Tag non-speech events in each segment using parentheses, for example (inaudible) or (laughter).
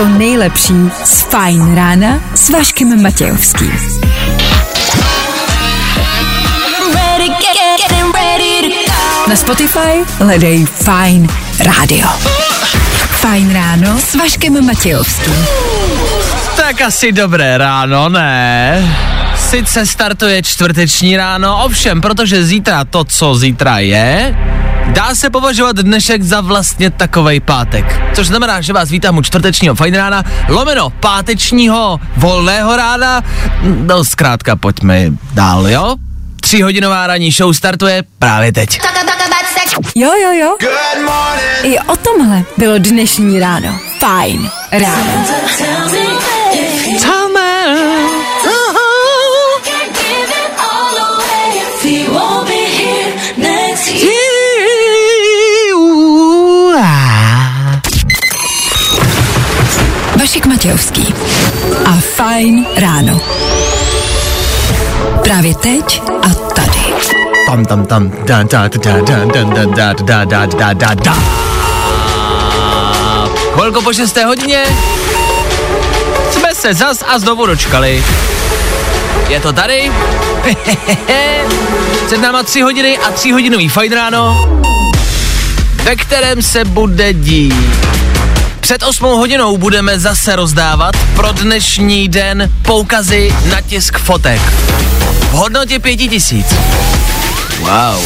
To nejlepší z Fajn rána s Vaškem Matějovským. Na Spotify hledej Fine Radio. Fajn ráno s Vaškem Matějovským. Tak asi dobré ráno, ne? Sice startuje čtvrteční ráno, ovšem, protože zítra to, co zítra je, dá se považovat dnešek za vlastně takovej pátek. Což znamená, že vás vítám u čtvrtečního fajn rána, lomeno pátečního volného rána. No zkrátka, pojďme dál, jo? Tříhodinová ranní show startuje právě teď. Jo, jo, jo. I o tomhle bylo dnešní ráno. Fajn ráno. Matějovský a Fajn ráno. Právě teď a tady. Tam, tam, tam, da, da, da, da, da, da, da, da, da, da, da, da. Chvilku po 6. hodině jsme se zas a znovu dočkali. Je to tady. Před náma 3 hodiny a 3 hodinový fajn ráno, ve kterém se bude dít. Před 8 hodinou budeme zase rozdávat pro dnešní den poukazy na tisk fotek. V hodnotě 5000. Wow.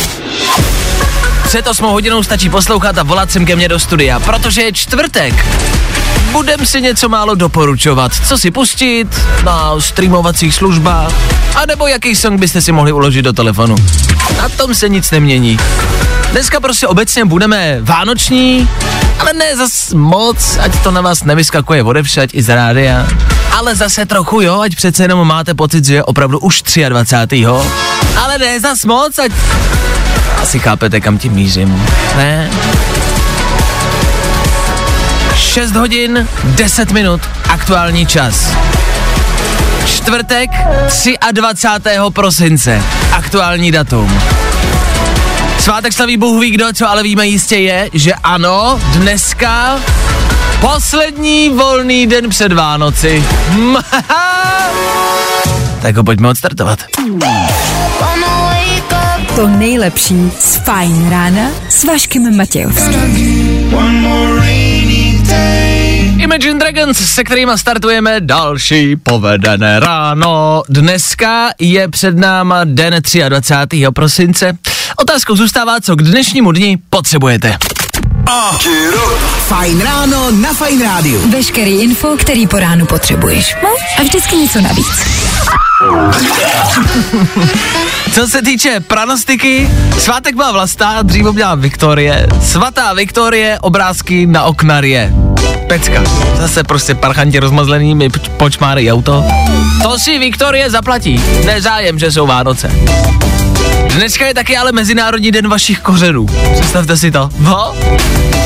Před 8 hodinou stačí poslouchat a volat sem ke mně do studia, protože je čtvrtek. Budem si něco málo doporučovat, co si pustit na streamovacích službách, anebo jaký song byste si mohli uložit do telefonu. Na tom se nic nemění. Dneska prostě obecně budeme vánoční, ale ne zas moc, ať to na vás nevyskakuje odevšať i z rádia. Ale zase trochu jo, ať přece jenom máte pocit, že je opravdu už 23. Ale ne zas moc, ať asi chápete, kam tím mířím. Ne? 6 hodin, 10 minut, aktuální čas. Čtvrtek, 23. prosince, aktuální datum. Svátek slaví Bůh ví kdo, co ale víme jistě je, že ano, dneska poslední volný den před Vánoci. (laughs) tak ho pojďme odstartovat. To nejlepší z Fajn rána s Vaškem Matějovským. Imagine Dragons, se kterými startujeme další povedené ráno. Dneska je před náma den 23. prosince. Otázkou zůstává, co k dnešnímu dni potřebujete. Fajn ráno na Fajn rádiu. Veškerý info, který po ránu potřebuješ. No a vždycky něco navíc. Co se týče pranostiky, svátek byla Vlasta, dříve měla Viktorie. Svatá Viktorie, obrázky na oknarie. Pecka. Zase prostě parchanti rozmazlený mi počmáry auto. To si Viktorie zaplatí. Nezájem, že jsou Vánoce. Dneska je taky ale Mezinárodní den vašich kořenů. Představte si to. No,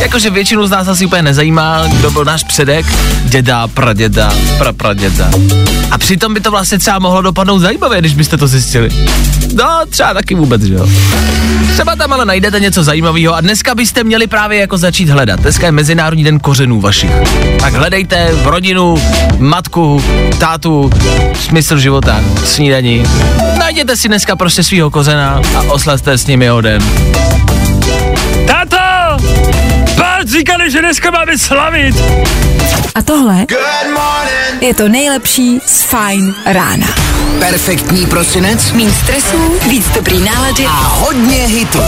jakože většinu z nás asi úplně nezajímá, kdo byl náš předek, děda, praděda, prapraděda. A přitom by to vlastně třeba mohlo dopadnout zajímavě, když byste to zjistili. No, třeba taky vůbec, že jo. Třeba tam ale najdete něco zajímavého a dneska byste měli právě jako začít hledat. Dneska je Mezinárodní den kořenů vašich. Tak hledejte v rodinu, matku, tátu, smysl života, snídaní. Najděte si dneska prostě svého kořena a oslavte s ním jeho den. Tato! Říkali, že dneska máme slavit. A tohle je to nejlepší z Fajn rána. Perfektní prosinec Mín stresu, víc dobrý nálady a hodně hitů.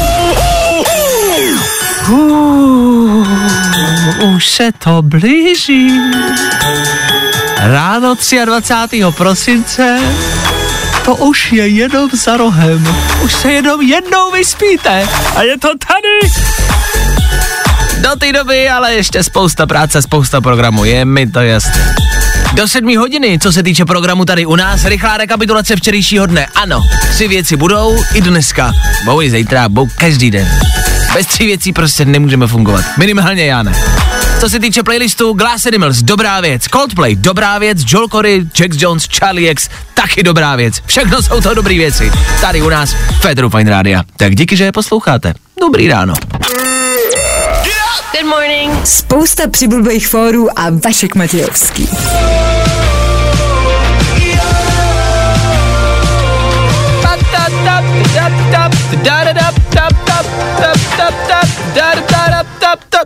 Uh, už se to blíží. Ráno 23. prosince to už je jenom za rohem. Už se jenom jednou vyspíte a je to tady. Do té doby ale ještě spousta práce, spousta programu, je mi to jasné. Do sedmí hodiny, co se týče programu tady u nás, rychlá rekapitulace včerejšího dne. Ano, tři věci budou i dneska. Budou i zítra, budou každý den. Bez tří věcí prostě nemůžeme fungovat. Minimálně já ne. Co se týče playlistu Glass Animals, dobrá věc. Coldplay, dobrá věc. Joel Corey, Jax Jones, Charlie X, taky dobrá věc. Všechno jsou to dobré věci. Tady u nás Federu Fine Rádia. Tak díky, že je posloucháte. Dobrý ráno. Good morning. Spousta přibulbých fórů a Vašek Matějovský.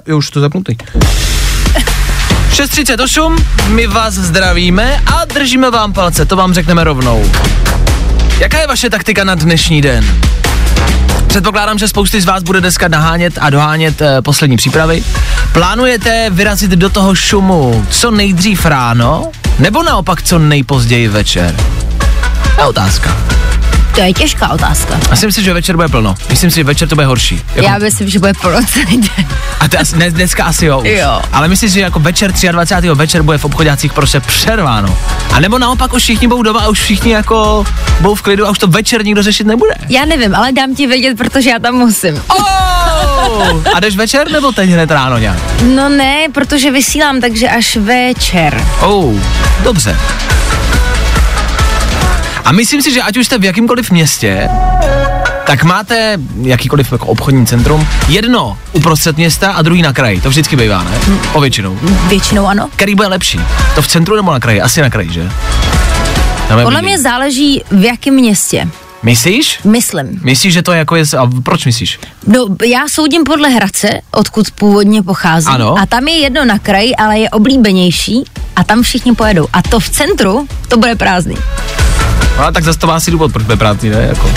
Jo, už to zapnutý. 6.38, my vás zdravíme a držíme vám palce, to vám řekneme rovnou. Jaká je vaše taktika na dnešní den? Předpokládám, že spousty z vás bude dneska nahánět a dohánět e, poslední přípravy. Plánujete vyrazit do toho šumu co nejdřív ráno, nebo naopak co nejpozději večer? To je otázka. To je těžká otázka. Myslím, že večer bude plno. Myslím si, že večer to bude horší. Jako... Já myslím, že bude den. A to asi, dneska asi jo, už. jo. Ale myslím si, že jako večer 23. večer bude v obchodácích prostě přerváno. A nebo naopak už všichni budou doma a už všichni jako budou v klidu a už to večer nikdo řešit nebude. Já nevím, ale dám ti vědět, protože já tam musím. Oh! A jdeš večer nebo teď hned ráno nějak? No ne, protože vysílám, takže až večer. Oh, dobře. A myslím si, že ať už jste v jakýmkoliv městě, tak máte jakýkoliv jako obchodní centrum, jedno uprostřed města a druhý na kraji. To vždycky bývá, ne? O většinou. Většinou ano. Který bude lepší? To v centru nebo na kraji? Asi na kraji, že? Podle mě záleží v jakém městě. Myslíš? Myslím. Myslíš, že to je jako je, a proč myslíš? No, já soudím podle Hradce, odkud původně pochází. Ano. A tam je jedno na kraji, ale je oblíbenější a tam všichni pojedou. A to v centru, to bude prázdný. No, tak zase to má asi důvod, proč bude prázdný, ne? Jako.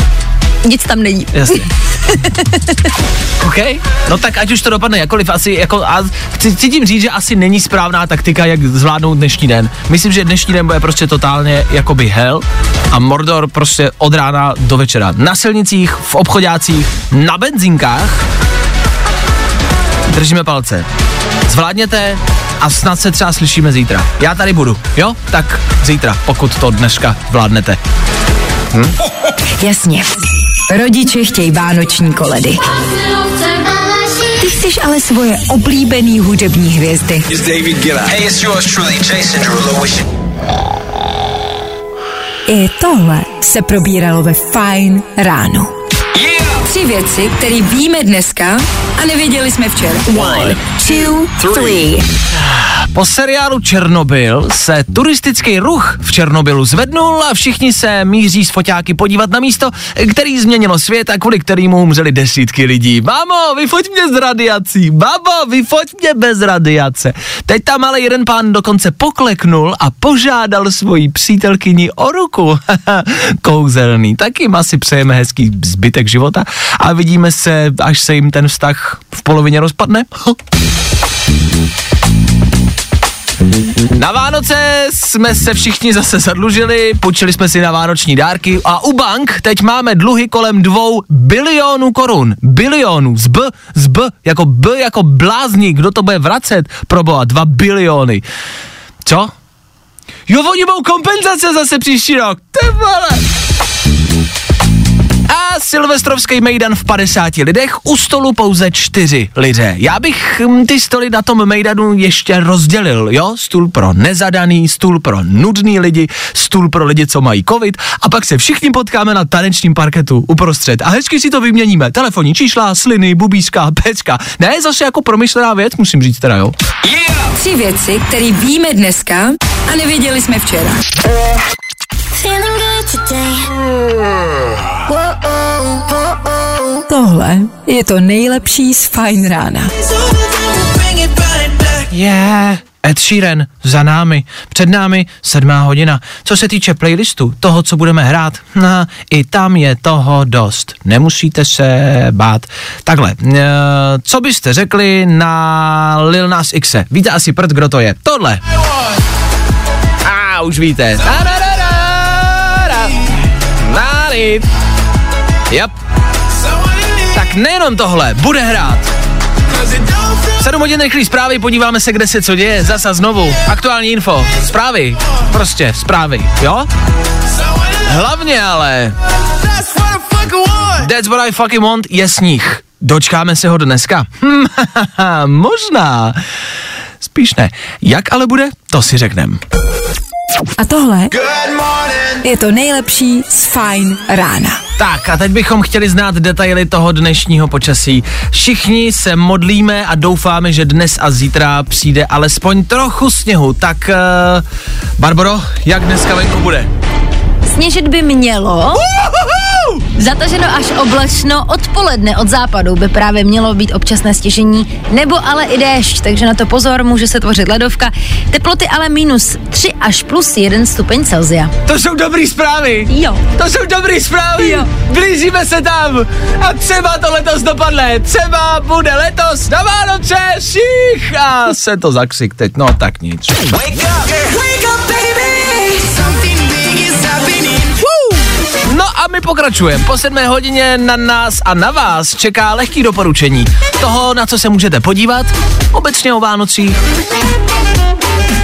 Nic tam není. Jasně. (laughs) OK, no tak ať už to dopadne jakoliv, asi jako, a chci, chci tím říct, že asi není správná taktika, jak zvládnout dnešní den. Myslím, že dnešní den bude prostě totálně jakoby hell a Mordor prostě od rána do večera. Na silnicích, v obchodácích, na benzínkách. Držíme palce. Zvládněte a snad se třeba slyšíme zítra. Já tady budu, jo? Tak zítra, pokud to dneška vládnete. Hm? Jasně. Rodiče chtějí vánoční koledy. Ty chceš ale svoje oblíbený hudební hvězdy. I tohle se probíralo ve Fine ráno. Tři věci, které víme dneska a nevěděli jsme včera. One, two, three. Po seriálu Černobyl se turistický ruch v Černobylu zvednul a všichni se míří s foťáky podívat na místo, který změnilo svět a kvůli kterému umřeli desítky lidí. Mámo, vyfoť mě z radiací, babo, vyfoť mě bez radiace. Teď tam ale jeden pán dokonce pokleknul a požádal svoji přítelkyni o ruku. (laughs) Kouzelný, taky jim asi přejeme hezký zbytek života a vidíme se, až se jim ten vztah v polovině rozpadne. Na Vánoce jsme se všichni zase zadlužili, půjčili jsme si na vánoční dárky a u bank teď máme dluhy kolem dvou bilionů korun. Bilionů, z B, z B, jako B, jako blázník, kdo to bude vracet? Pro boha, dva biliony. Co? Jo, oni budou kompenzace zase příští rok. Ty vole silvestrovský mejdan v 50 lidech, u stolu pouze čtyři lidé. Já bych hm, ty stoly na tom mejdanu ještě rozdělil, jo? Stůl pro nezadaný, stůl pro nudný lidi, stůl pro lidi, co mají covid a pak se všichni potkáme na tanečním parketu uprostřed a hezky si to vyměníme. Telefonní čísla, sliny, bubíska, pecka. Ne, zase jako promyšlená věc, musím říct teda, jo? Yeah! Tři věci, které víme dneska a nevěděli jsme včera. Tohle je to nejlepší z Fine Rána. Yeah. Ed Sheeran za námi, před námi sedmá hodina. Co se týče playlistu, toho, co budeme hrát, no, i tam je toho dost. Nemusíte se bát. Takhle, e, co byste řekli na Lil Nas X? Víte asi prd, kdo to je? Tohle. A už víte. Yep. Tak nejenom tohle, bude hrát. 7 hodin rychlý zprávy, podíváme se, kde se co děje, zasa znovu. Aktuální info, zprávy, prostě zprávy, jo? Hlavně ale, That's what I fucking want je sníh. Dočkáme se ho dneska? (laughs) Možná. Spíš ne. Jak ale bude, to si řeknem. A tohle je to nejlepší z Fine rána. Tak a teď bychom chtěli znát detaily toho dnešního počasí. Všichni se modlíme a doufáme, že dnes a zítra přijde alespoň trochu sněhu. Tak, uh, Barbaro, jak dneska venku bude? Sněžit by mělo. Zataženo až oblačno odpoledne od západu by právě mělo být občasné stěžení, nebo ale i déšť, takže na to pozor, může se tvořit ledovka. Teploty ale minus 3 až plus 1 stupeň Celzia. To jsou dobrý zprávy. Jo. To jsou dobrý zprávy. Jo. Blížíme se tam. A třeba to letos dopadne. Třeba bude letos na Vánoce šich. A se to zakřik teď. No tak nic. Wake up, my pokračujeme. Po sedmé hodině na nás a na vás čeká lehký doporučení toho, na co se můžete podívat, obecně o Vánocích,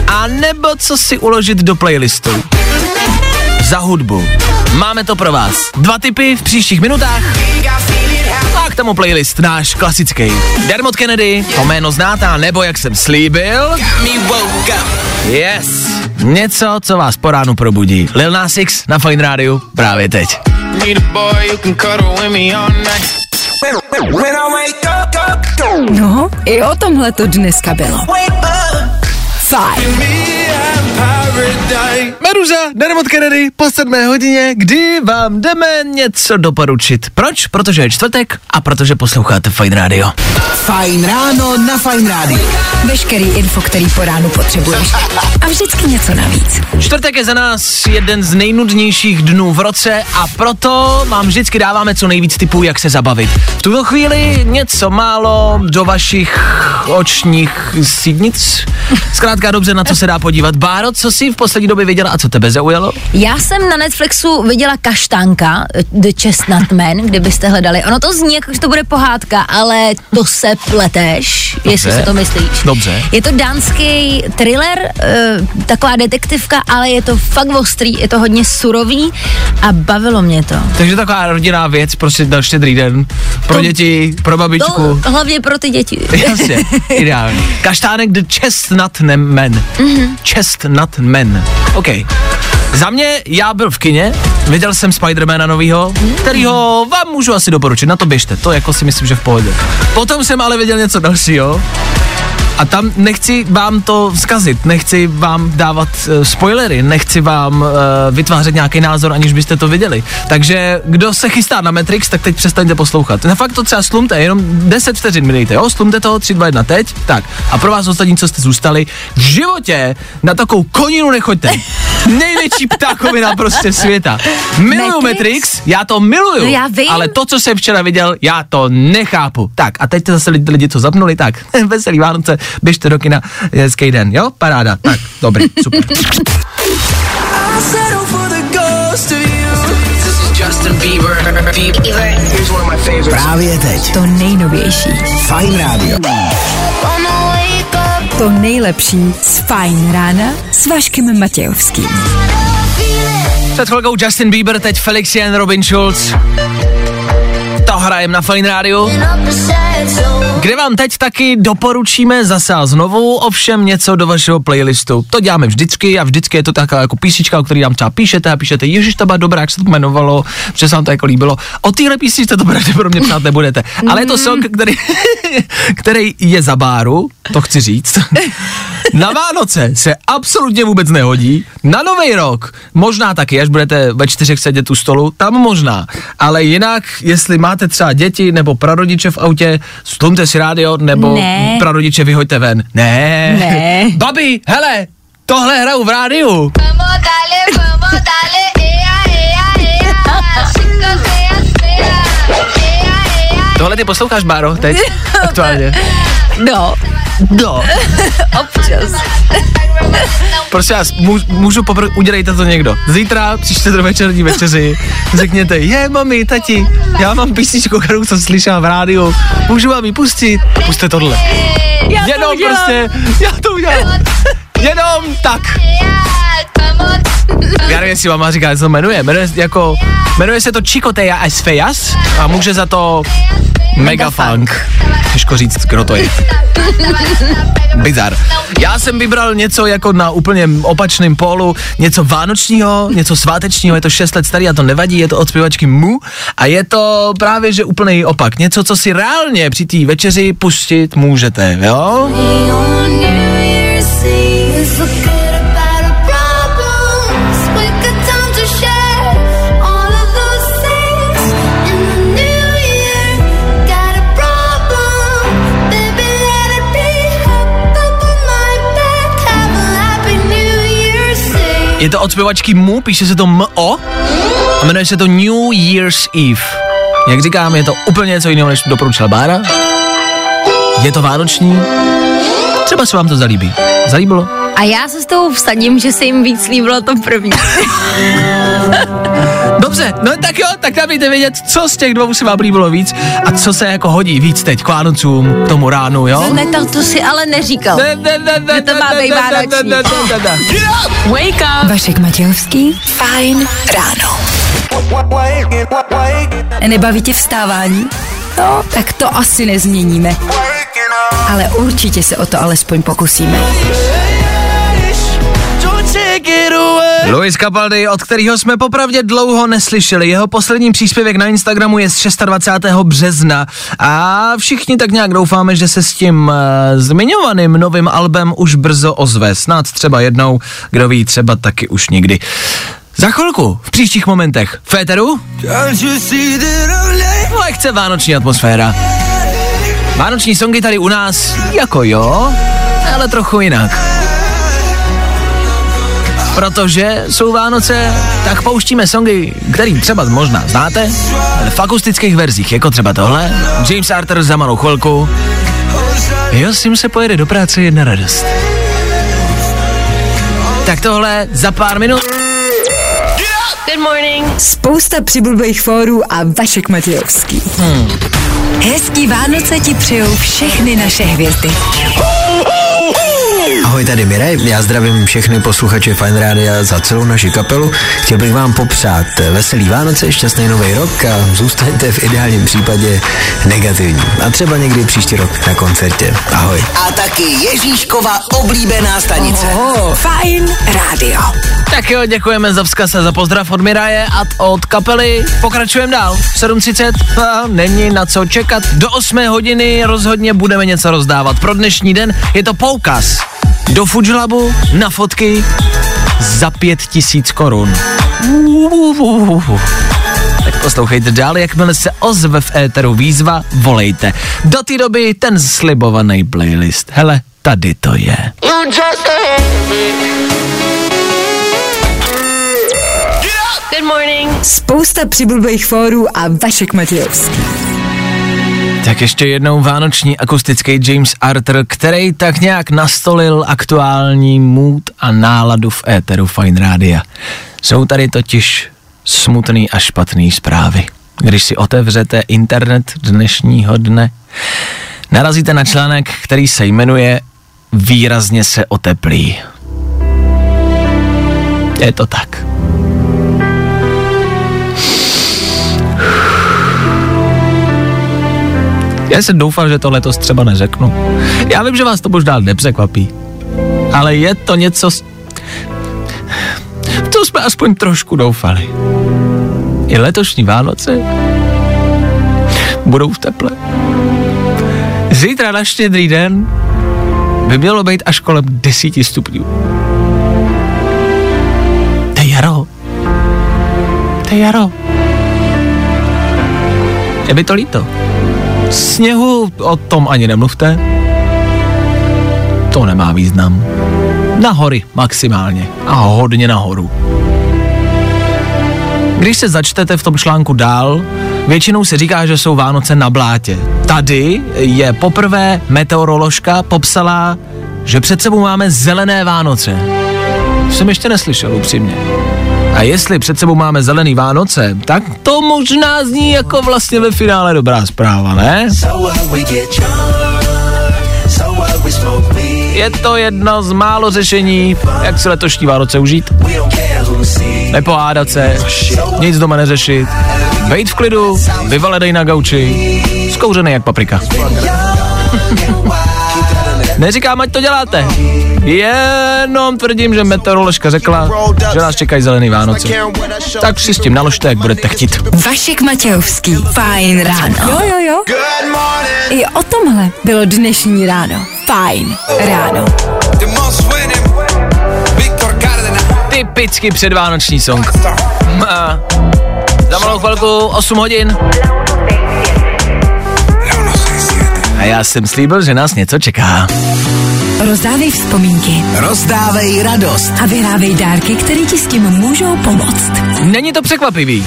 a nebo co si uložit do playlistu. Za hudbu. Máme to pro vás. Dva typy v příštích minutách. A k tomu playlist náš klasický. Dermot Kennedy, to jméno znáte, nebo jak jsem slíbil. Yes. Něco, co vás po ránu probudí. Lil Nas X na Fine Radio právě teď. Need a boy who can cuddle with me all night. When I wake up, up, up, No, i o tomhle to dneska bylo. wake Fajn. Meruza, Dermot Kennedy, po sedmé hodině, kdy vám jdeme něco doporučit. Proč? Protože je čtvrtek a protože posloucháte Fine Radio. Fajn ráno na Fajn rádiu. Veškerý info, který po ránu potřebuješ. A vždycky něco navíc. Čtvrtek je za nás jeden z nejnudnějších dnů v roce a proto vám vždycky dáváme co nejvíc typů, jak se zabavit. V tuto chvíli něco málo do vašich očních sídnic. Zkrátka dobře, na co se dá podívat. Báro, co jsi v poslední době viděla a co tebe zaujalo? Já jsem na Netflixu viděla Kaštánka, eh, The Chestnut Man, kdybyste hledali. Ono to zní jako, že to bude pohádka, ale to se pleteš, jestli se to myslíš. Dobře. Je to dánský thriller, uh, taková detektivka, ale je to fakt ostrý, je to hodně surový a bavilo mě to. Takže taková rodinná věc, prostě na štědrý den. Pro To- děti, pro babičku. To hlavně pro ty děti. Jasně, ideální. (laughs) Kaštánek the chestnut man. Mm-hmm. Chestnut man. OK. Za mě, já byl v kině, viděl jsem Spidermana novýho, kterýho vám můžu asi doporučit, na to běžte, to jako si myslím, že v pohodě. Potom jsem ale viděl něco dalšího, a tam nechci vám to vzkazit, nechci vám dávat uh, spoilery, nechci vám uh, vytvářet nějaký názor, aniž byste to viděli. Takže kdo se chystá na Matrix, tak teď přestaňte poslouchat. Na fakt to třeba slumte, jenom 10 vteřin mi dejte, jo? Slumte to, 3, 2, 1, teď. Tak. A pro vás ostatní, co jste zůstali, v životě na takovou koninu nechoďte. (laughs) Největší ptákovina prostě světa. Miluju Matrix, Matrix? já to miluju. No já vím. Ale to, co jsem včera viděl, já to nechápu. Tak a teď zase lidi, lidi co zapnuli, tak (laughs) veselý Vánoce, běžte do kina, je hezký den, jo? Paráda, tak, dobrý, super. Justin Bieber. Bieber. Here's one of my favorites. Právě teď. To nejnovější. Fajn rádio. To nejlepší z Fajn rána s Vaškem Matějovským. Před chvilkou Justin Bieber, teď Felix Jan Robin Schulz. To hrajem na Fine Radio, kde vám teď taky doporučíme zase a znovu ovšem něco do vašeho playlistu. To děláme vždycky a vždycky je to taková jako písnička, o který nám třeba píšete a píšete, ježiš, to byla dobrá, jak se to jmenovalo, že se vám to jako líbilo. O téhle písničce to pravděpodobně psát nebudete. Ale je to song, který, který je za báru, to chci říct. Na Vánoce se absolutně vůbec nehodí. Na Nový rok možná taky, až budete ve čtyřech sedět u stolu, tam možná. Ale jinak, jestli máte třeba děti nebo prarodiče v autě, stlumte si rádio, nebo Ne. prarodiče vyhoďte ven. Ne. Ne. Babi, hele, tohle hraju v rádiu. Vamos, dale, vamos, dale, ea, ea, ea, chicos, ea, ea, ea, ea. Tohle ty posloucháš, Báro, teď? (laughs) Aktuálně. No, No. (laughs) občas. Prosím vás, můžu, můžu popr- udělejte to někdo. Zítra příště do večerní večeři řekněte, je mami, tati, já mám písničku, kterou jsem slyšel v rádiu, můžu vám ji pustit? Puste tohle. Já to Jenom udělám. prostě, já to udělám. (laughs) Jenom tak. Já nevím, jestli mama říká, jak se to jmenuje. Jmenuje, jako, jmenuje se to Chicotea as Feas a může za to Mega Funk. Těžko říct, kdo to je. Bizar. Já jsem vybral něco jako na úplně opačném pólu, něco vánočního, něco svátečního, je to 6 let starý a to nevadí, je to od zpěvačky Mu a je to právě, že úplný opak. Něco, co si reálně při té večeři pustit můžete, jo? Je to od zpěvačky Mu, píše se to M-O a jmenuje se to New Year's Eve. Jak říkám, je to úplně něco jiného, než doporučila Bára. Je to vánoční. Třeba se vám to zalíbí. Zalíbilo? A já se s tou vsadím, že se jim víc líbilo to první. (laughs) Dobře, no tak jo, tak tam dejte vědět, co z těch dvou se vám líbilo víc a co se jako hodí víc teď k Vánocům, k tomu ránu, jo? Ne, to, to si ale neříkal. Ne, ne, ne, ne, to má ne, být ne, ne, vánoční. ne, ne, ne, ne. Wake up. Vašek Matějovský. Fajn ráno. Nebaví tě vstávání? No, tak to asi nezměníme. Ale určitě se o to alespoň pokusíme. Luis Capaldi, od kterého jsme popravdě dlouho neslyšeli. Jeho poslední příspěvek na Instagramu je z 26. března a všichni tak nějak doufáme, že se s tím uh, zmiňovaným novým albem už brzo ozve. Snad třeba jednou, kdo ví, třeba taky už nikdy. Za chvilku, v příštích momentech, Féteru, lehce vánoční atmosféra. Vánoční songy tady u nás, jako jo, ale trochu jinak. Protože jsou Vánoce, tak pouštíme songy, který třeba možná znáte, ale v akustických verzích, jako třeba tohle, James Arthur za malou chvilku. Jo, s tím se pojede do práce jedna radost. Tak tohle za pár minut. Good morning. Spousta přibulbých fórů a Vašek Matějovský. Hmm. Hezký Vánoce ti přejou všechny naše hvězdy. Ahoj, tady Miraj, já zdravím všechny posluchače Fine Rádia za celou naši kapelu. Chtěl bych vám popřát veselý Vánoce, šťastný nový rok a zůstaňte v ideálním případě negativní. A třeba někdy příští rok na koncertě. Ahoj. A taky Ježíškova oblíbená stanice. Oh, fajn rádio. Tak jo, děkujeme za vzkaz a za pozdrav od Miraje a od kapely. Pokračujeme dál. 7.30, a není na co čekat. Do 8 hodiny rozhodně budeme něco rozdávat. Pro dnešní den je to poukaz do Fujlabu na fotky za pět tisíc korun. Tak poslouchejte dál, jakmile se ozve v éteru výzva, volejte. Do té doby ten slibovaný playlist. Hele, tady to je. Good morning. Spousta přibulbých fórů a Vašek Matějovský. Tak ještě jednou vánoční akustický James Arthur, který tak nějak nastolil aktuální mood a náladu v éteru Fine Rádia. Jsou tady totiž smutný a špatný zprávy. Když si otevřete internet dnešního dne, narazíte na článek, který se jmenuje Výrazně se oteplí. Je to tak. Já jsem doufal, že to letos třeba neřeknu. Já vím, že vás to možná nepřekvapí, ale je to něco, s- to jsme aspoň trošku doufali. I letošní Vánoce budou v teple. Zítra na štědrý den by mělo být až kolem 10 stupňů. To je jaro. To je jaro. Je mi to líto. Sněhu o tom ani nemluvte. To nemá význam. Na hory maximálně. A hodně nahoru. Když se začtete v tom článku dál, většinou se říká, že jsou Vánoce na blátě. Tady je poprvé meteoroložka popsala, že před sebou máme zelené Vánoce. Jsem ještě neslyšel upřímně. A jestli před sebou máme zelený Vánoce, tak to možná zní jako vlastně ve finále dobrá zpráva, ne? Je to jedno z málo řešení, jak si letošní Vánoce užít. Nepohádat se, nic doma neřešit, bejt v klidu, vyvaledej na gauči, zkouřený jak paprika. Neříkám, ať to děláte. Jenom tvrdím, že meteoroložka řekla, že nás čekají zelený Vánoce. Tak si s tím naložte, jak budete chtít. Vašek Matějovský. Fajn ráno. Jo, jo, jo. I o tomhle bylo dnešní ráno. Fajn ráno. Typicky předvánoční song. Za malou chvilku 8 hodin. A já jsem slíbil, že nás něco čeká. Rozdávej vzpomínky Rozdávej radost. a vyhrávej dárky, které ti s tím můžou pomoct. Není to překvapivý.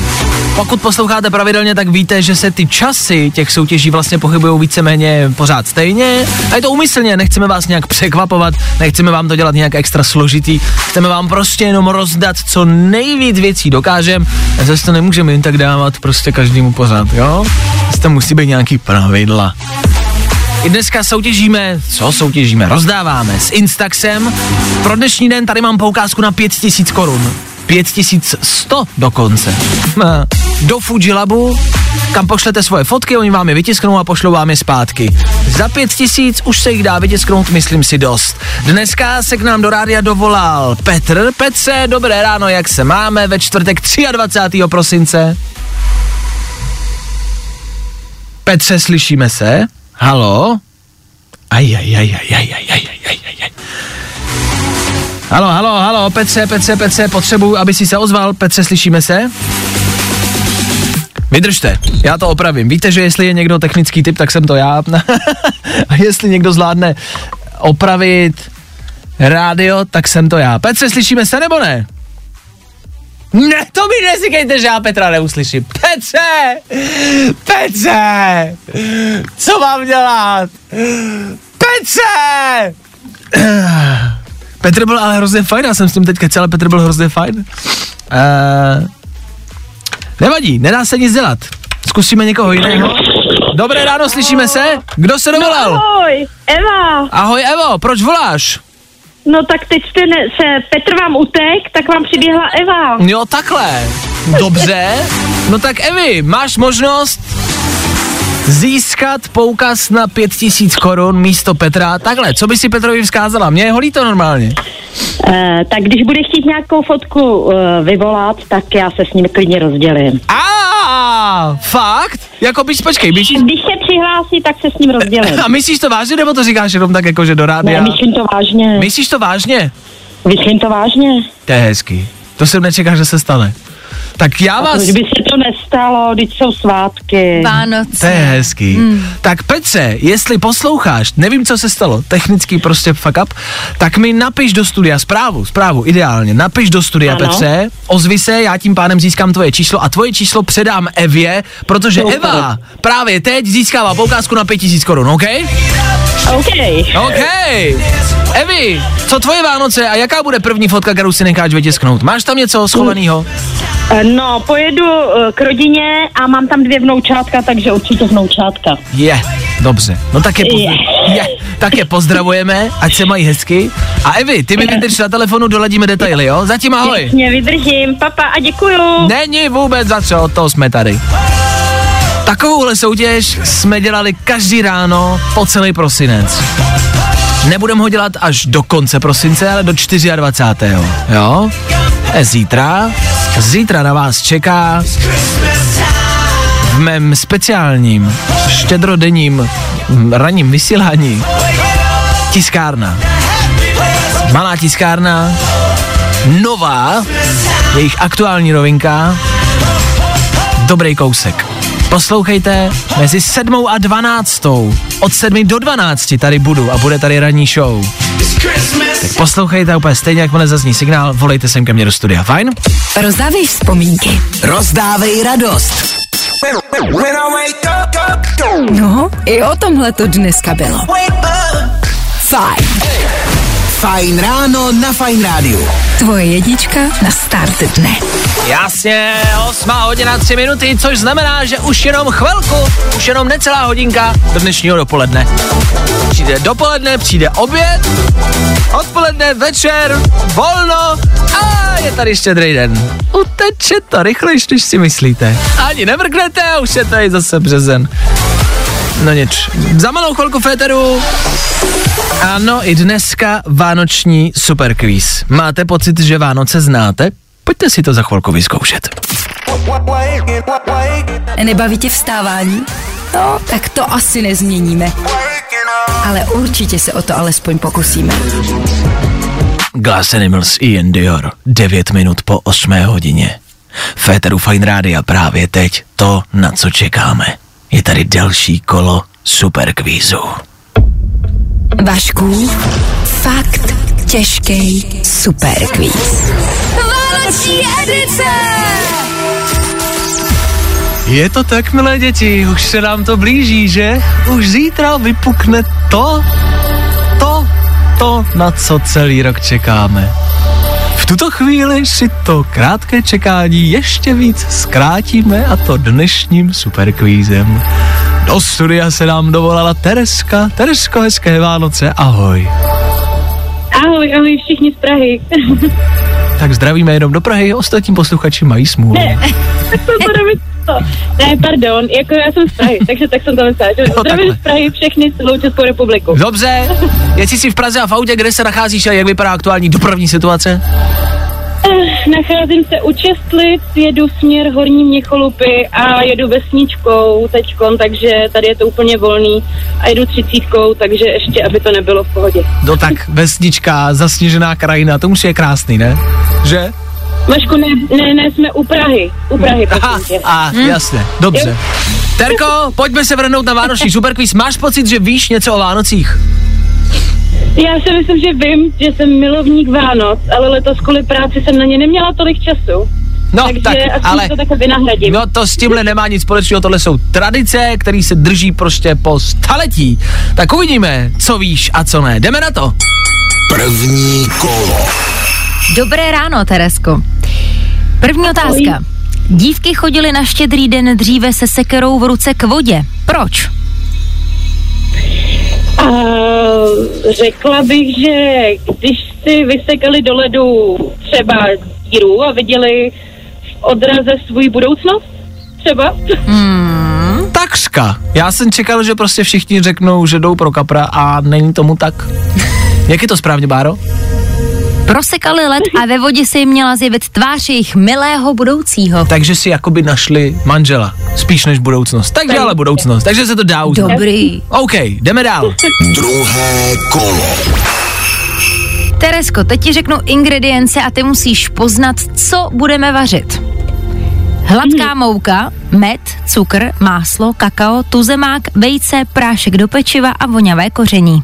Pokud posloucháte pravidelně, tak víte, že se ty časy těch soutěží vlastně pohybují víceméně pořád stejně. A je to umyslně, nechceme vás nějak překvapovat, nechceme vám to dělat nějak extra složitý, chceme vám prostě jenom rozdat co nejvíc věcí dokážem. A zase to nemůžeme jen tak dávat prostě každému pořád, jo? Zase tam musí být nějaký pravidla. I dneska soutěžíme, co soutěžíme, rozdáváme s Instaxem. Pro dnešní den tady mám poukázku na 5000 korun. 5100 dokonce. Eh, Do Fujilabu, kam pošlete svoje fotky, oni vám je vytisknou a pošlou vám je zpátky. Za 5000 už se jich dá vytisknout, myslím si, dost. Dneska se k nám do rádia dovolal Petr. Petře, dobré ráno, jak se máme ve čtvrtek 23. prosince? Petře, slyšíme se? Halo? Aj, aj, aj, aj, aj, aj, aj, aj, aj, aj. Halo, halo, halo, Petře, Petře, Petře, potřebuji, aby si se ozval. Petře, slyšíme se? Vydržte, já to opravím. Víte, že jestli je někdo technický typ, tak jsem to já. (laughs) A jestli někdo zvládne opravit rádio, tak jsem to já. Petře, slyšíme se nebo ne? Ne, to mi neříkejte, že já Petra neuslyším. Petře! Petře! Co mám dělat? Petře! Petr byl ale hrozně fajn, já jsem s tím teď kecal, ale Petr byl hrozně fajn. Uh, nevadí, nedá se nic dělat. Zkusíme někoho jiného. Dobré ráno, slyšíme se? Kdo se dovolal? Ahoj, Eva. Ahoj Evo, proč voláš? No tak teď jste ne, se Petr vám utek, tak vám přiběhla Eva. Jo, takhle. Dobře. No tak Evi, máš možnost získat poukaz na 5000 korun místo Petra. Takhle, co by si Petrovi vzkázala? Mě je holí to normálně. Uh, tak když bude chtít nějakou fotku uh, vyvolat, tak já se s ním klidně rozdělím. A fakt? Jako bys, počkej, bys... Když se přihlásí, tak se s ním rozdělím. (laughs) A myslíš to vážně, nebo to říkáš jenom tak jako, že do Ne, rádia? myslím to vážně. Myslíš to vážně? Myslím to vážně. To je hezký. To jsem nečekal, že se stane. Tak já vás... Proč by se to nestalo, teď jsou svátky. Vánoce. To je hezký. Hmm. Tak Petře, jestli posloucháš, nevím, co se stalo, technický prostě fuck up, tak mi napiš do studia zprávu, zprávu, ideálně, napiš do studia, Ano. Petře, ozvi se, já tím pádem získám tvoje číslo a tvoje číslo předám Evě, protože Super. Eva právě teď získává poukázku na 5000 korun, OK? OK. OK. Evi, co tvoje Vánoce a jaká bude první fotka, kterou si necháš vytisknout? Máš tam něco schovaného? Eh, No, pojedu eh, k rodině a mám tam dvě vnoučátka, takže určitě vnoučátka. Je, dobře. No tak je, pozdra- Je. je, tak je pozdravujeme, ať se mají hezky. A Evi, ty mi vydrž na telefonu, doladíme detaily, jo? Zatím ahoj. Jasně, vydržím. Papa a děkuju. Není vůbec za co, to jsme tady. Takovouhle soutěž jsme dělali každý ráno po celý prosinec. Nebudeme ho dělat až do konce prosince, ale do 24. Jo? Je zítra. Zítra na vás čeká v mém speciálním štědrodenním ranním vysílání tiskárna. Malá tiskárna, nová, jejich aktuální novinka, dobrý kousek. Poslouchejte mezi sedmou a dvanáctou. Od sedmi do dvanácti tady budu a bude tady ranní show. Tak poslouchejte úplně stejně, jak mne zazní signál, volejte sem ke mně do studia, fajn? Rozdávej vzpomínky. Rozdávej radost. No, i o tomhle to dneska bylo. Fajn. Fajn ráno na Fajn rádiu. Tvoje jedička na start dne. Jasně, 8 hodina 3 minuty, což znamená, že už jenom chvilku, už jenom necelá hodinka do dnešního dopoledne. přijde dopoledne, přijde oběd, odpoledne, večer, volno a je tady štědrý den. Uteče to rychlejš, než si myslíte. Ani nemrknete a už je tady zase březen. No nic. Za malou chvilku féteru. Ano, i dneska vánoční superkvíz. Máte pocit, že Vánoce znáte? Pojďte si to za chvilku vyzkoušet. Nebaví tě vstávání? No, tak to asi nezměníme. Ale určitě se o to alespoň pokusíme. Glass Animals Ian Dior, 9 minut po 8 hodině. Féteru Fine Rádia právě teď to, na co čekáme. Je tady další kolo superkvízu. Vašku, fakt těžký superkvíz. Vánoční edice! Je to tak, milé děti, už se nám to blíží, že? Už zítra vypukne to, to, to, na co celý rok čekáme. V tuto chvíli si to krátké čekání ještě víc zkrátíme a to dnešním superkvízem. Do studia se nám dovolala Tereska. Teresko, hezké Vánoce, ahoj. Ahoj, ahoj všichni z Prahy. Tak zdravíme jenom do Prahy, ostatní posluchači mají smůlu. Ne, tak (laughs) to (laughs) to. Ne, pardon, jako já jsem z Prahy, takže tak jsem to myslela. (laughs) Jo, zdravím z Prahy všechny celou Českou republiku. Dobře, jestli jsi v Praze a v autě, kde se nacházíš a jak vypadá aktuální dopravní situace? Eh, Nacházím se u Čestlic, jedu směr Horní Měcholupy a jedu vesničkou teďkon, takže tady je to úplně volný a jedu třicítkou, takže ještě, aby to nebylo v pohodě. No tak, vesnička, zasněžená krajina, to musí je krásný, ne? Že? Mašku, ne, ne, ne, jsme u Prahy, u Prahy, Aha, a jasně, dobře. Terko, pojďme se vrhnout na Vánoční superkvíz. Máš pocit, že víš něco o Vánocích? Já si myslím, že vím, že jsem milovník Vánoc, ale letos kvůli práci jsem na ně neměla tolik času. No, takže tak, asi ale... to takhle vynahradím. No to s tímhle nemá nic společného, tohle jsou tradice, které se drží prostě po staletí. Tak uvidíme, co víš a co ne. Jdeme na to. První kolo. Dobré ráno, Teresko. První otázka. Dívky chodily na štědrý den dříve se sekerou v ruce k vodě. Proč? A řekla bych, že když si vysekali do ledu třeba díru a viděli v odraze svůj budoucnost, třeba. Takřka. Já jsem čekal, že prostě všichni řeknou, že jdou pro kapra a není tomu tak. Jak je to správně, Báro? Prosekali led a ve vodě se jim měla zjevit tvář jejich milého budoucího. Takže si jakoby našli manžela, spíš než budoucnost. Takže ale budoucnost, takže se to dá uznat. Dobrý. OK, jdeme dál. Druhé kolo. Teresko, teď ti řeknu ingredience a ty musíš poznat, co budeme vařit. Hladká mouka, med, cukr, máslo, kakao, tuzemák, vejce, prášek do pečiva a voňavé koření.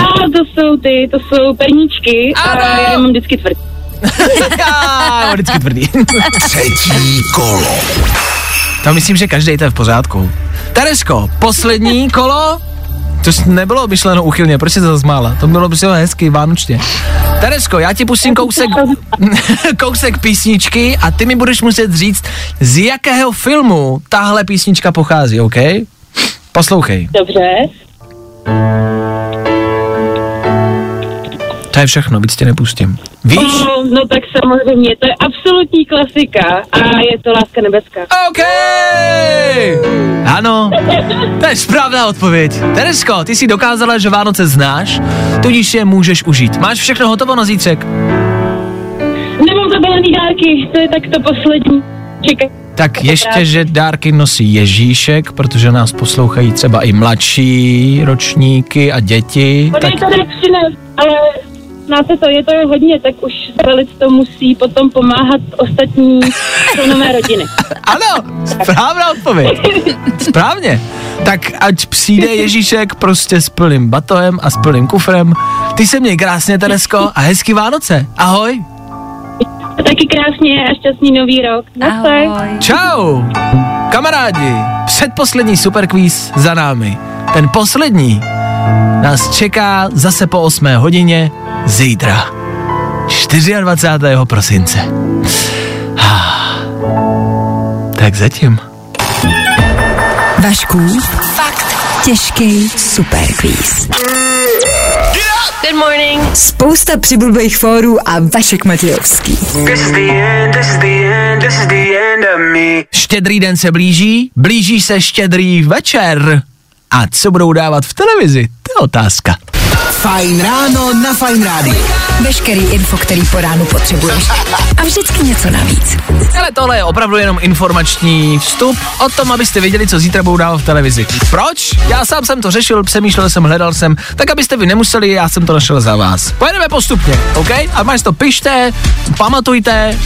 A to jsou ty, to jsou perníčky a Ano. já je mám vždycky tvrdý. (laughs) Já, vždycky tvrdý. (laughs) Třetí kolo. to myslím, že každý to je v pořádku. Teresko, poslední (laughs) kolo? To nebylo myšleno uchylně, proč jsi to zmála? To bylo prostě hezky, vánočně. Teresko, já ti pustím kousek, kousek písničky a ty mi budeš muset říct, z jakého filmu tahle písnička pochází, OK? Poslouchej. Dobře. To je všechno, víc tě nepustím. Víš? No, no tak samozřejmě, to je absolutní klasika a je to Láska nebeská. OK! Ano, to je správná odpověď. Teresko, ty si dokázala, že Vánoce znáš, tudíž je můžeš užít. Máš všechno hotovo na zítřek? Nemám zabalený dárky, to je tak to poslední. Čekaj. Tak ještě, že dárky nosí Ježíšek, protože nás poslouchají třeba i mladší ročníky a děti. On Tak je to nepřines, ale znáte to, je to hodně, tak už velic to musí potom pomáhat ostatní členové rodiny. (laughs) ano, správná odpověď. Správně. Tak ať přijde Ježíšek prostě s plným batohem a s plným kufrem. Ty se měj krásně, Teresko, a hezký Vánoce. Ahoj. Taky krásně a šťastný nový rok. Ahoj. Čau! Kamarádi, předposlední superkvíz za námi. Ten poslední nás čeká zase po 8 hodině zítra. 24. prosince. Ah. Tak zatím. Vašku, fakt Těžký superquiz. Good morning. Spousta přibulbých fórů a Vašek Matějovský. Štědrý den se blíží, blíží se štědrý večer. A co budou dávat v televizi? To je otázka. Fajn ráno na Fajn rádiu. Veškerý info, který po ránu potřebuješ. A vždycky něco navíc. Ale tohle je opravdu jenom informační vstup o tom, abyste věděli, co zítra budou dávat v televizi. Proč? Já sám jsem to řešil, přemýšlel jsem, hledal jsem, tak abyste vy nemuseli, já jsem to našel za vás. Pojedeme postupně, OK? A máš to pište, pamatujte,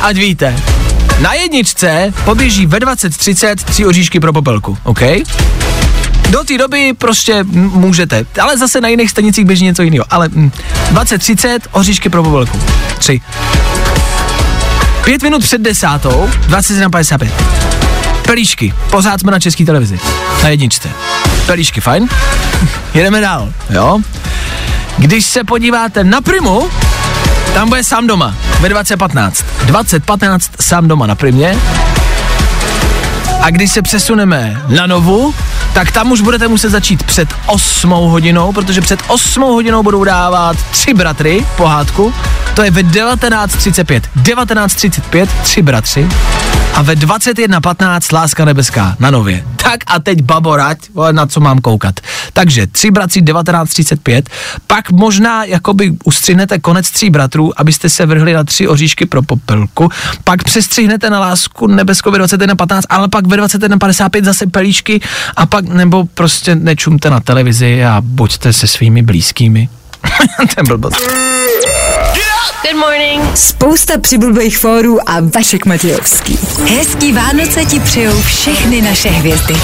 ať víte. Na jedničce poběží ve 20.30 tři oříšky pro popelku, OK? Do té doby prostě můžete, ale zase na jiných stanicích běží něco jiného. Ale mm, 20.30 oříšky pro popelku. Tři. Pět minut před desátou, 21.55. Pelíšky, pořád jsme na české televizi. Na jedničce. Pelíšky, fajn. (laughs) Jedeme dál, jo. Když se podíváte na Primu, tam bude sám doma ve 20.15. 20.15 sám doma na Primě. A když se přesuneme na Novu, tak tam už budete muset začít před 8 hodinou, protože před 8 hodinou budou dávat tři bratry pohádku. To je ve 19.35. 19.35 tři bratři a ve 21.15 Láska nebeská na nově. Tak a teď baborať, na co mám koukat. Takže tři bratři 19.35, pak možná jakoby ustřihnete konec tří bratrů, abyste se vrhli na tři oříšky pro popelku, pak přestřihnete na Lásku nebeskou ve 21.15, ale pak ve 21.55 zase pelíšky a pak nebo prostě nečumte na televizi a buďte se svými blízkými. (laughs) Ten blbost. Good morning. Spousta přibulbých fórů a Vašek Matějovský. Hezký Vánoce ti přejou všechny naše hvězdy.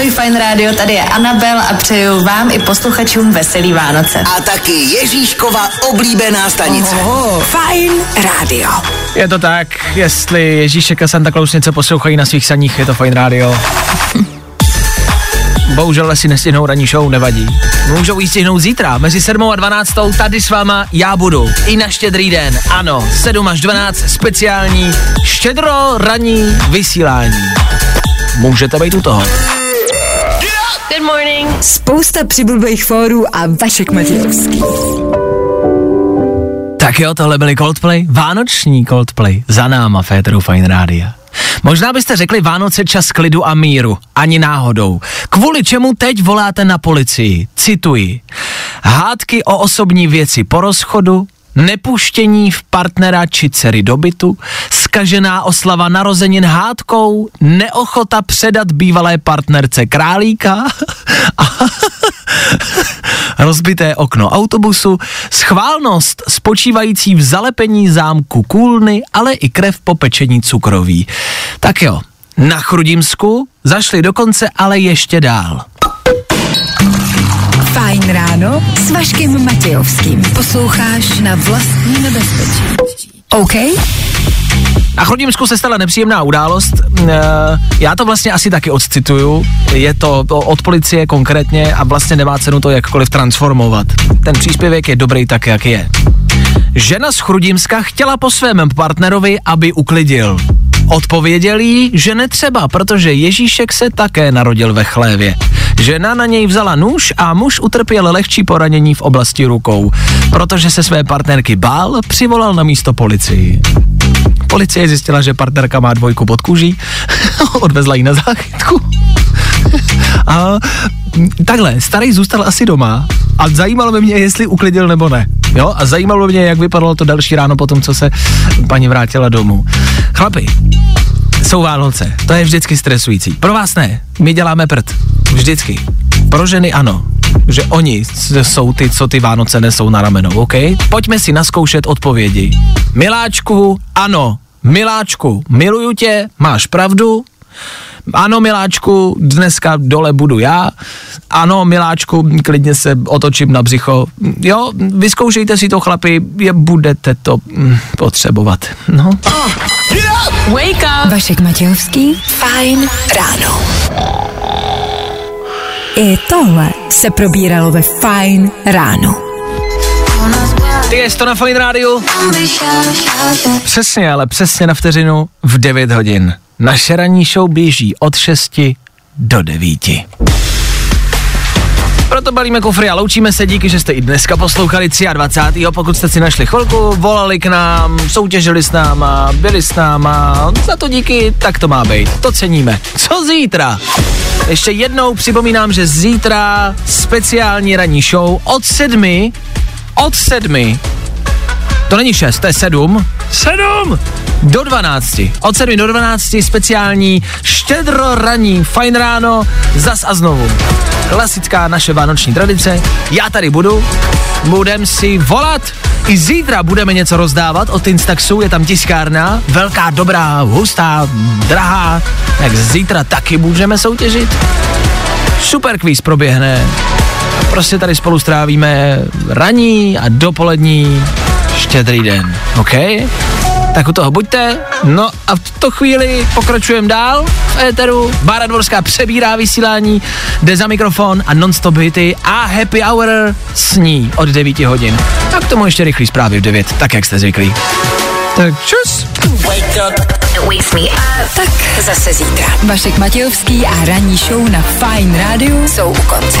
Ahoj Fine Radio, tady je Anabel a přeju vám i posluchačům veselý Vánoce. A taky Ježíškova oblíbená stanice. Oh, fajn rádio. Je to tak, jestli Ježíšek a Santa Claus něco poslouchají na svých saních, je to fajn rádio. Bohužel si nestihnou ranní show, nevadí. Můžou jí stihnout zítra, mezi 7 a 12. tady s váma já budu. I na štědrý den, ano, 7 až 12, speciální štědro ranní vysílání. Můžete být u toho. Good morning. Spousta přibulbých fórů a Vašek Matějovský. Tak jo, tohle byly Coldplay, vánoční Coldplay, za náma Féteru Fine Rádia. Možná byste řekli Vánoce čas klidu a míru, ani náhodou. Kvůli čemu teď voláte na policii? Cituji. Hádky o osobní věci po rozchodu, nepuštění v partnera či dcery do bytu, skažená oslava narozenin hádkou, neochota předat bývalé partnerce králíka a (laughs) rozbité okno autobusu, schválnost spočívající v zalepení zámku kůlny, ale i krev po pečení cukroví. Tak jo, na Chrudimsku zašli dokonce ale ještě dál. Ráno s Vaškem Matějovským. Posloucháš na vlastní nebezpečí. OK? Na Chrudimsku se stala nepříjemná událost. E, Já to vlastně asi taky odcituju. Je to od policie konkrétně a vlastně nemá cenu to jakkoliv transformovat. Ten příspěvek je dobrý tak, jak je. Žena z Chrudimska chtěla po svém partnerovi, aby uklidil. Odpověděl jí, že netřeba, protože Ježíšek se také narodil ve chlévě. Žena na něj vzala nůž a muž utrpěl lehčí poranění v oblasti rukou. Protože se své partnerky bál, přivolal na místo policii. Policie zjistila, že partnerka má dvojku pod kůží, (laughs) odvezla ji na záchytku. A takhle, starý zůstal asi doma a zajímalo by mě, jestli uklidil nebo ne. Jo, a zajímalo by mě, jak vypadalo to další ráno po tom, co se paní vrátila domů. Chlapi, jsou Vánoce, to je vždycky stresující. Pro vás ne, my děláme prd. Vždycky. Pro ženy ano, že oni jsou ty, co ty Vánoce nesou na ramenou, OK? Pojďme si naskoušet odpovědi. Miláčku, ano. Miláčku, miluju tě, máš pravdu. Ano, miláčku, dneska dole budu já. Ano, miláčku, klidně se otočím na břicho. Jo, vyzkoušejte si to, chlapi, je, budete to mm, potřebovat. No. Wake up! Vašek Matějovský. Fajn ráno. I tohle se probíralo ve Fajn ráno. Ty je to na Fine Rádiu. Přesně, ale přesně na vteřinu v 9 hodin. Naše ranní show běží od 6 do 9. Proto balíme kufry a loučíme se, díky, že jste i dneska poslouchali 23. Pokud jste si našli chvilku, volali k nám, soutěžili s náma, byli s náma, za to díky, tak to má být. To ceníme. Co zítra? Ještě jednou připomínám, že zítra speciální ranní show od sedmi, od sedmi, to není šest, to je sedm, sedm do 12. Od 7 do 12 speciální štědro raní, fajn ráno, zas a znovu. Klasická naše vánoční tradice. Já tady budu, budem si volat. I zítra budeme něco rozdávat od Instaxu, je tam tiskárna, velká, dobrá, hustá, drahá, tak zítra taky můžeme soutěžit. Super kvíz proběhne. Prostě tady spolu strávíme raní a dopolední štědrý den, OK? Tak u toho buďte. No a v tuto chvíli pokračujeme dál v éteru. Bára Dvorská přebírá vysílání, jde za mikrofon a non-stop hity a happy hour s ní od 9 hodin. A k tomu ještě rychlý zprávy v 9, tak jak jste zvyklí. Tak čus. Tak zase zítra. Vašek Matějovský a ranní show na Fine Radio jsou u konce.